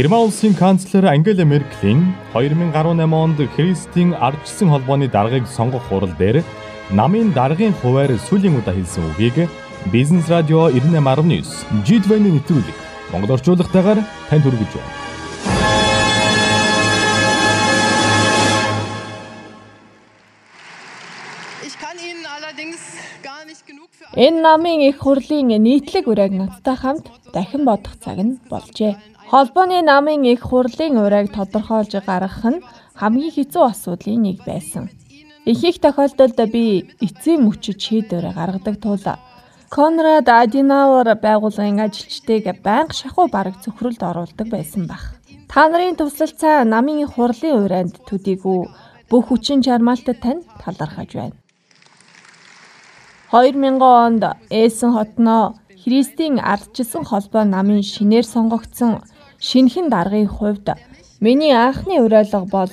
Герман улсын канцлер Ангела Меркелийн 2018 онд Христийн ардчсан холбооны даргаыг сонгох хурал дээр намын даргын хуваар сүүлийн удаа хэлсэн үгийг Бизнес радио 98.9 G20 нэвтрүүлэг Монгол орчуулгатайгаар танд хүргэж байна. Энэ намын их хурлын нийтлэг ураг надтай хамт дахин бодох цаг нь болжээ. Холбооны намын их хурлын урайг тодорхойлж гаргах нь хамгийн хэцүү асуудлын нэг байсан. Их их тохиолдолд би эцсийн мөчөд шийдвэр гаргадаг тул Конрад Аденауэр байгууллагын ажилчдыг байнга шахуу бараг цөхрөлд оруулдаг байсан баг. Та нарын туслалцаа намын их хурлын урайнд төдийгүй бүх хүчин чармаалтад тань талархаж байна. 2000 онд Эсэн хотноо Христийн ардчилсан холбоо намын шинээр сонгогдсон шинхэн даргын хувьд миний анхны уриалга бол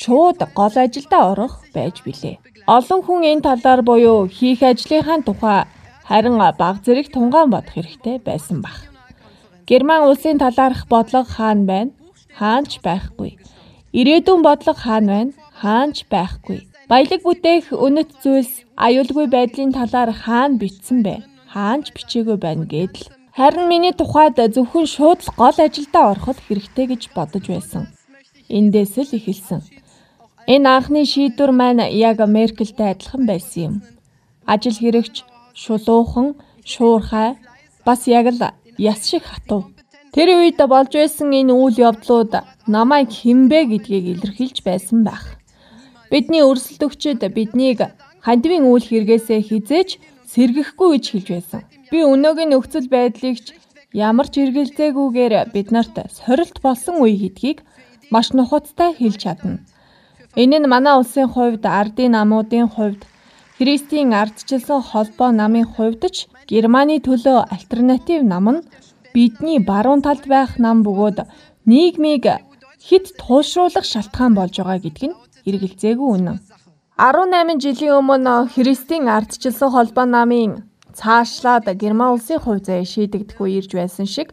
шууд гол ажилдаа орох байж билээ. Олон хүн энэ талаар буюу хийх ажлынхаа тухай харин баг зэрэг тунгаан бодох хэрэгтэй байсан баг. Герман улсын талаарх бодлого хаана байна? Хаанч байхгүй. Ирээдүйн бодлого хаана байна? Хаанч байхгүй. Баялаг бүтээх үнэт зүйлс аюулгүй байдлын талаар хаана бичсэн бэ? Хаанч бичээгүй байна гэдэл Харин миний тухайд зөвхөн шууд л гол ажилдаа ороход хэрэгтэй гэж бодож байсан. Эндээс л эхэлсэн. Энэ анхны шийдвэр маань яг Меркельтэй адилхан байсан юм. Ажил хэрэгч шулуухан, шуурхай бас яг л яс шиг хатуу. Тэр үед болж байсан энэ үйл явдлууд намайг хинбэ гэдгийг илэрхийлж байсан байх. Бидний өрсөлдөгчд биднийг хандивын үйл хэрэгээсээ хизээж сэргэхгүй гэж хэлж байсан. Би өнөөгийн нөхцөл байдлыг ч ямар ч эргэлзээгүйгээр биднэрт сорилт болсон үе гэдгийг маш нухацтай хэлж чадна. Энэ нь манай улсын хувьд ардын намуудын хувьд Христийн ардчилсан холбоо намын хувьд ч Германы төлөө альтернатив нам нь бидний баруун талд байх нам бөгөөд нийгмийг хит туулшруулах шалтгаан болж байгаа гэдг нь эргэлзээгүй үнэн. 18 жилийн өмнө Христийн ардчилсан холбоо намын цаашлаад Герман улсын хувь заяа шийдэгдэхгүй ирж байсан шиг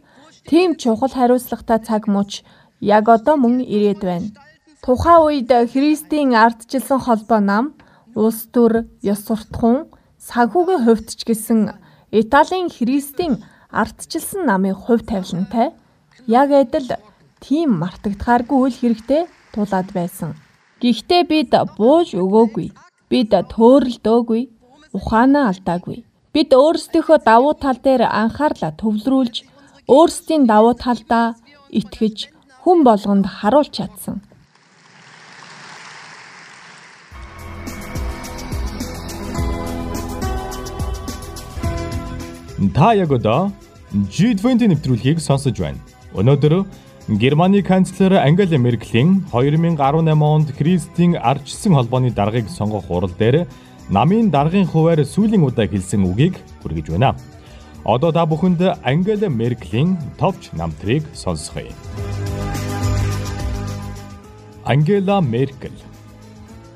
тийм чухал хариуцлагатай цаг мөч яг одоо мөн ирээд байна. Тухайн үед Христийн ардчилсан холбоо нам улс төр, ёс суртахуун, санхүүгийн хувьд ч гэсэн Италийн Христийн ардчилсан намын хувь тавилантай яг адил тийм мартагдахааргүй үйл хэрэгтэй тулаад байсан. Гэхдээ бид бууж өгөөгүй. Бид төөрөлдөөгүй. Ухаанаа алдаагүй. Бид өөрсдийнхөө давуу тал дээр анхаарлаа төвлөрүүлж, өөрсдийн давуу талдаа итгэж, хүн болгонд харуулж чадсан. Та яг одоо G20 нэвтрүүлгийг сонсож байна. Өнөөдөр Германы канцлер Ангела Меркелийн 2018 онд Христийн ардчсан холбооны даргаыг сонгох хурал дээр намын даргын хуваар сүүлийн удаа хэлсэн үгийг хүргэж байна. Одоо та бүхэнд Ангела Меркелийн товч намтрыг сонсгоё. Ангела Меркель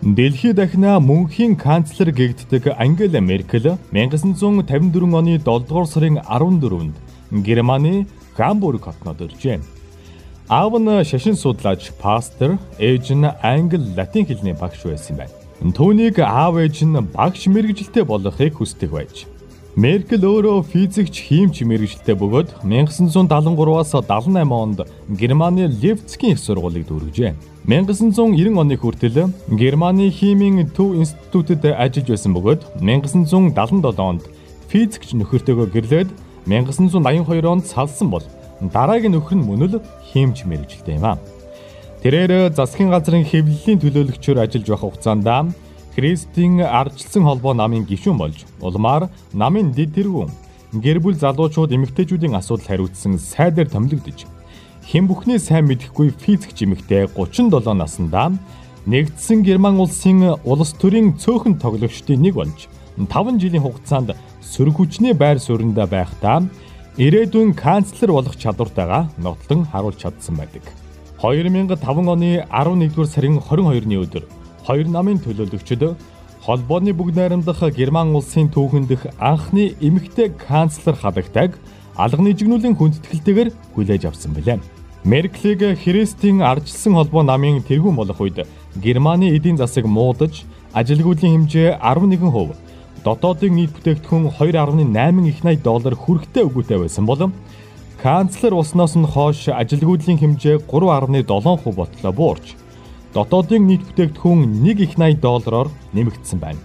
Дэлхийд дахина мөнхийн канцлер гэгддэг Ангела Меркель 1954 оны 7 дугаар сарын 14-нд Германы Гамбург хотнод иржээ. Аав нь шашин судлаач, пастор, ээж нь англи, латин хэлний багш байсан байна. Түүнийг аав ээж нь багш мэрэгжилтэй болохыг хүсдэг байж. Меркель өөрөө физикч, хиймч мэрэгжилтэй бөгөөд 1973-аас 78 онд Германы Лейпцигийн их сургуулийг дүүргэжээ. 1990 оны хүртэл Германы химийн төв институтэд ажиллаж байсан бөгөөд 1977 онд физикч нөхөртөөгөө гэрлээд 1982 онд салсан бол дараагийн нөхөр нь мөн л хиймж мэрэгжилтэй юм аа. Тэрээр засгийн газрын хэвлэлийн төлөөлөгчөөр ажиллаж байх хугацаанд Христийн ардчилсан холбоо намын гишүүн болж улмаар намын дэд тэргүүн гэр бүл залуучууд эмэгтэйчүүдийн асуудал хариуцсан сайдаар томилогдож хэн бүхний сайн мэдэхгүй физикч эмэгтэй 37 наснда нэгдсэн Герман улсын улс төрийн цөөхөн тоглогчдын нэг болж 5 жилийн хугацаанд сөрөг хүчний байр суурьнда байхдаа ирээдүйн канцлер болох чадвартайгаа нотлон харуулж чадсан байдаг. 2005 оны 11-р сарын 22-ны өдөр хоёр намын төлөөлөгчд холбооны бүгд найрамдах Герман улсын түүхэндх анхны эмэгтэй канцлер хадагтайг алга нэгжнүүлийн хүндэтгэлтэйгээр хүлээж авсан билээ. Мерклиг Христийн ардчилсан холбоо намын тэргүүн болох үед Германы эдийн засаг муудаж, ажилгүйдлийн хэмжээ 11%, дотоодын нийт бүтээгдэхүүн 2.8 их 80 доллар хүрэхтэй өгөөтэй байсан болон канцлер усноос нь хойш ажилгүйдлийн хэмжээ 3.7% ботлоо буурч дотоодын нийт бүтээгдэхүүн 1 их 80 доллараар нэмэгдсэн байна.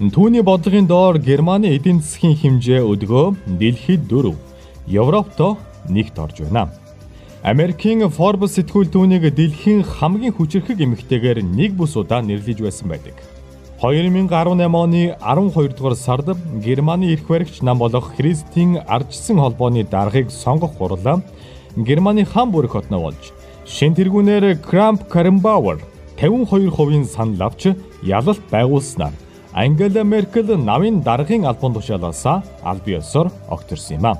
Түүний бодлогын доор Германы эдийн засгийн хэмжээ өдгөө дэлхийд 4, Европто нэгт орж байна. Америкийн Forbes сэтгүүл түүнийг дэлхийн хамгийн хүчирхэг эмэгтэйгээр нэг бус удаа нэрлэж байсан байдаг. 2018 оны 12 дугаар сард Германы эрх баригч нам болох Христийн ардчсан холбооны даргаыг сонгох гурлаа Германы хан бүрэх хотноо болж шин тэргүүнээр Kramp Karrenbauer 52%-ийн санал авч ялалт байгуулснаар Ангела Меркель намын даргын албан тушаалаасаа аль биесээр огторсон юм а.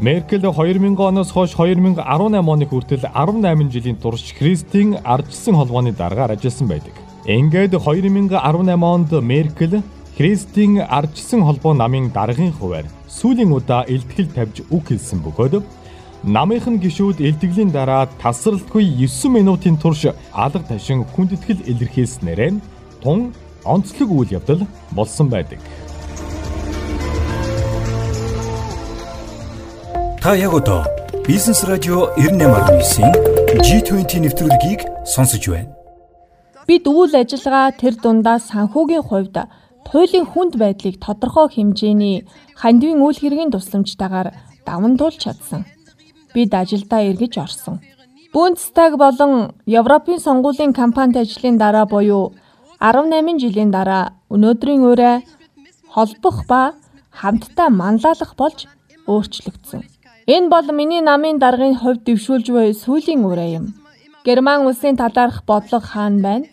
Меркель 2000 оноос хойш 2018 оны хүртэл 18 жилийн турш Христийн ардчсан холбооны даргаар ажилласан байдаг. Ингээд 2018 онд Меркель Христийн ардчсан холбоо намын даргын хуваар сүүлийн удаа илтгэл тавьж үг хэлсэн бөгөөд намынхан гişүүд илтгэлийн дараа тасралтгүй 9 минутын турш алга ташин хүндэтгэл илэрхийлснээрээ тун онцлог үйл явдал болсон байдаг. Та яг одоо Бизнес радио 98.9-ийн G20 нэвтрүүлгийг сонсож байна. Бид үйл ажиллагаа тэр дундаа санхүүгийн хувьд туйлын хүнд байдлыг тодорхой хэмжээний хандивын үйл хэргийн тусламжтайгаар даван туулж чадсан. Бид ажилдаа эргэж орсон. Бундстаг болон Европын сонгуулийн кампанит ажлын дараа буюу 18 жилийн дараа өнөөдрийн өрөө холбох ба хамтдаа манлайлах болж өөрчлөгдсөн. Энэ бол миний намын даргын хувьд дэвшүүлж буй сүүлийн өрөө юм. Герман улсын талаарх бодлого хаана байна?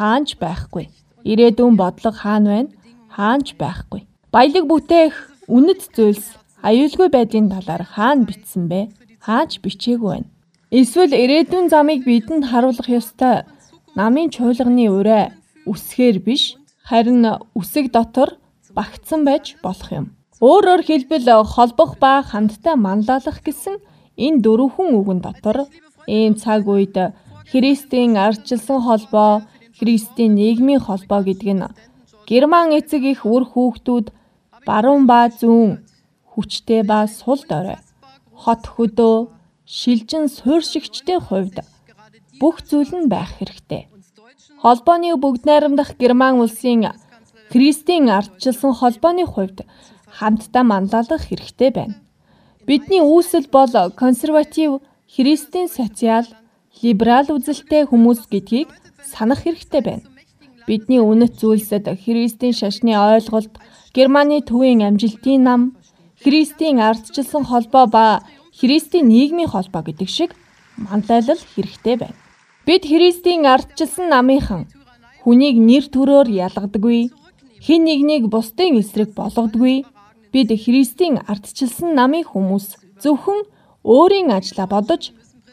Хаанч байхгүй. Ирээдүйн бодлого хаана байна? Хаанч байхгүй. Баялаг бүтээх үнэт зүйлс аюулгүй байдлын талаар хаана бичсэн бэ? Хаач бичээгүй байна. Эсвэл ирээдүйн замыг бидэнд харуулах ёстой намын чуулганы өрөө үсгээр биш харин үсэг дотор багтсан байж болох юм. Өөрөөр хэлбэл холбох ба хамтдаа манлайлах гэсэн энэ дөрвөн үгэн дотор ийм цаг үед Христийн ардчилсан холбоо, Христийн нийгмийн холбоо гэдэг нь Герман эцэг их үр хүүхдүүд баруун ба зүүн хүчтэй ба сул дорой хот хөдөө шилжин суурьшигчдийн хувьд бүх зүйл нь байх хэрэгтэй. Холбооны бүгд найрамдах Герман улсын Христийн ардчилсан холбооны хувьд хамтдаа манлайлах хэрэгтэй байна. Бидний үүсэл бол консерватив, христийн социал, либерал үзэлтэй хүмүүс гэдгийг санах хэрэгтэй байна. Бидний үнэт зүйлсэд христийн шашны ойлголт, Германы төвийн амжилтын нам, христийн ардчилсан холбоо ба христийн нийгмийн холбоо гэдэг шиг манлайлал хэрэгтэй байна. Бид Христийн ардчилсан намынхан хүнийг нэр төрөөр ялгадаггүй, хэн нэгнийг бусдын эсрэг болгодгүй. Бид Христийн ардчилсан намын хүмүүс зөвхөн өөрийн ажлаа бодож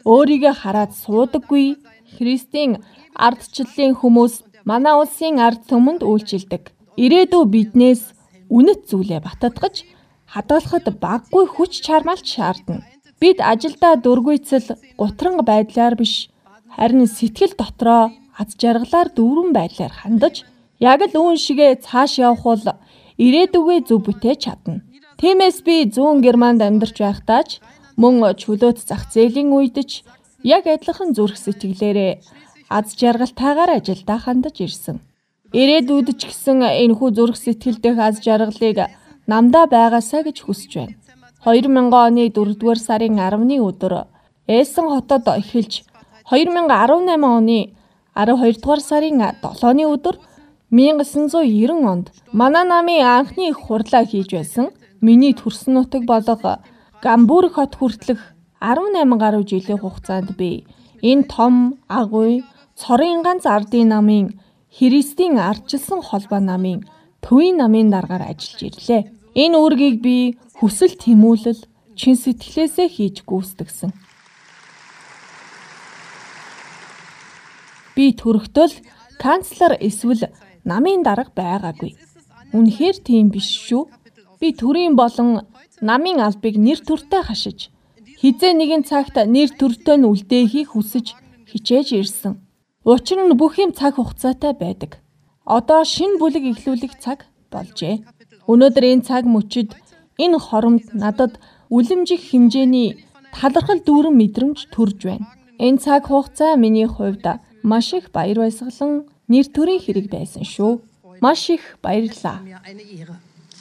өөрийгөө хараад суудаггүй. Христийн ардчлалын хүмүүс манай улсын ард түмэнд үйлчилдэг. Ирээдүй биднээс үнэт зүйлээ баттгаж хадгалахад баггүй хүч чармаалт шаардна. Бид ажилдаа дургүйцэл гутранг байдлаар биш харин сэтгэл дотроо аз жаргалаар дүүрэн байдлаар хандаж яг л үүн шигээ цааш явах бол ирээдүгээ зөв бүтээж чадна. Тиймээс би зүүн Германд амьдарч байхдаа ч мөн чөлөөт зах зээлийн үед ч яг адилхан зүрх сэтгэлээрээ аз жаргалтайгаар ажилдаа хандаж ирсэн. Ирээдүйд ч гэсэн энэхүү зүрх сэтгэл дэх аз жаргалыг намдаа байгаасаа гэж хүсэж байна. 2000 оны 4-р сарын 10-ны өдөр Эсэн хотод эхэлж 2018 оны 12 дугаар сарын 7-ны өдөр 1990 онд манай намын анхны их хурлаа хийж байсан. Миний төрсөн нутаг болго Гамбург хот хүртэлх 18 гаруй жилийн хугацаанд би энэ том агуй цорын ганц ардын намын Христийн ардчилсан холбоо намын төвийн намын даргаар ажиллаж ирлээ. Энэ үүргийг би хүсэл тэмүүлэл чин сэтгэлээсээ хийж гүйцэтгсэн. Би төрөхдөл канцлер эсвэл намын дарга байгаагүй. Үнэхээр тийм биш шүү. Би төрийн болон намын албыг нэр төртэй хашиж хизээ нэгэн цагт нэр төртөө нь үлдээхийг хүсэж хичээж ирсэн. Учир нь бүх юм цаг хугацаатай байдаг. Одоо шинэ бүлэг эхлүүлэх цаг болжээ. Өнөөдөр энэ цаг мөчид энэ хоромд надад үлэмжих хэмжээний талархал дүүрэн мэдрэмж төрж байна. Энэ цаг хугацаа миний хувьд маш их баяр баясгалан нэр төрийн хэрэг байсан шүү. Маш их баярлалаа.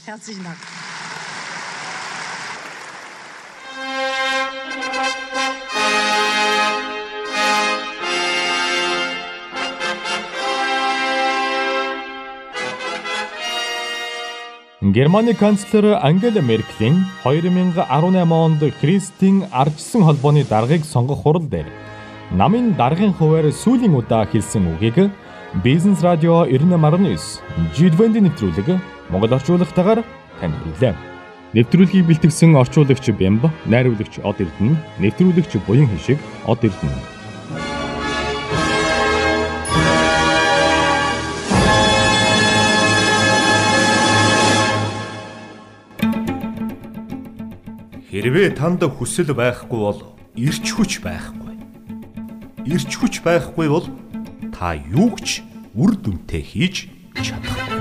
Herzlichen Dank. Германы канцлер Ангела Меркелийн 2018 онд Христийн ардчсан холбооны даргыг сонгох хурал дээр намын даргын хуваар сүүлийн удаа хэлсэн үгийг Бизнес радио 98.9 G20 нэвтрүүлэг Монгол орчуулагтайгаар танд хүргэлээ. Нэвтрүүлгийг бэлтгэсэн орчуулагч Бямб, найруулагч Од Эрдэнэ, нэвтрүүлэгч Буян Хишиг, Од Эрдэнэ Хэрвээ танд хүсэл байхгүй бол ирч хүч байхгүй. Ирч хүч байхгүй бол та юу ч үр дүнтэй хийж чадахгүй.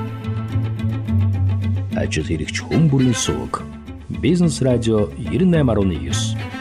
Ажил хэрэгч хүн бүрийн сууг. Бизнес радио 98.9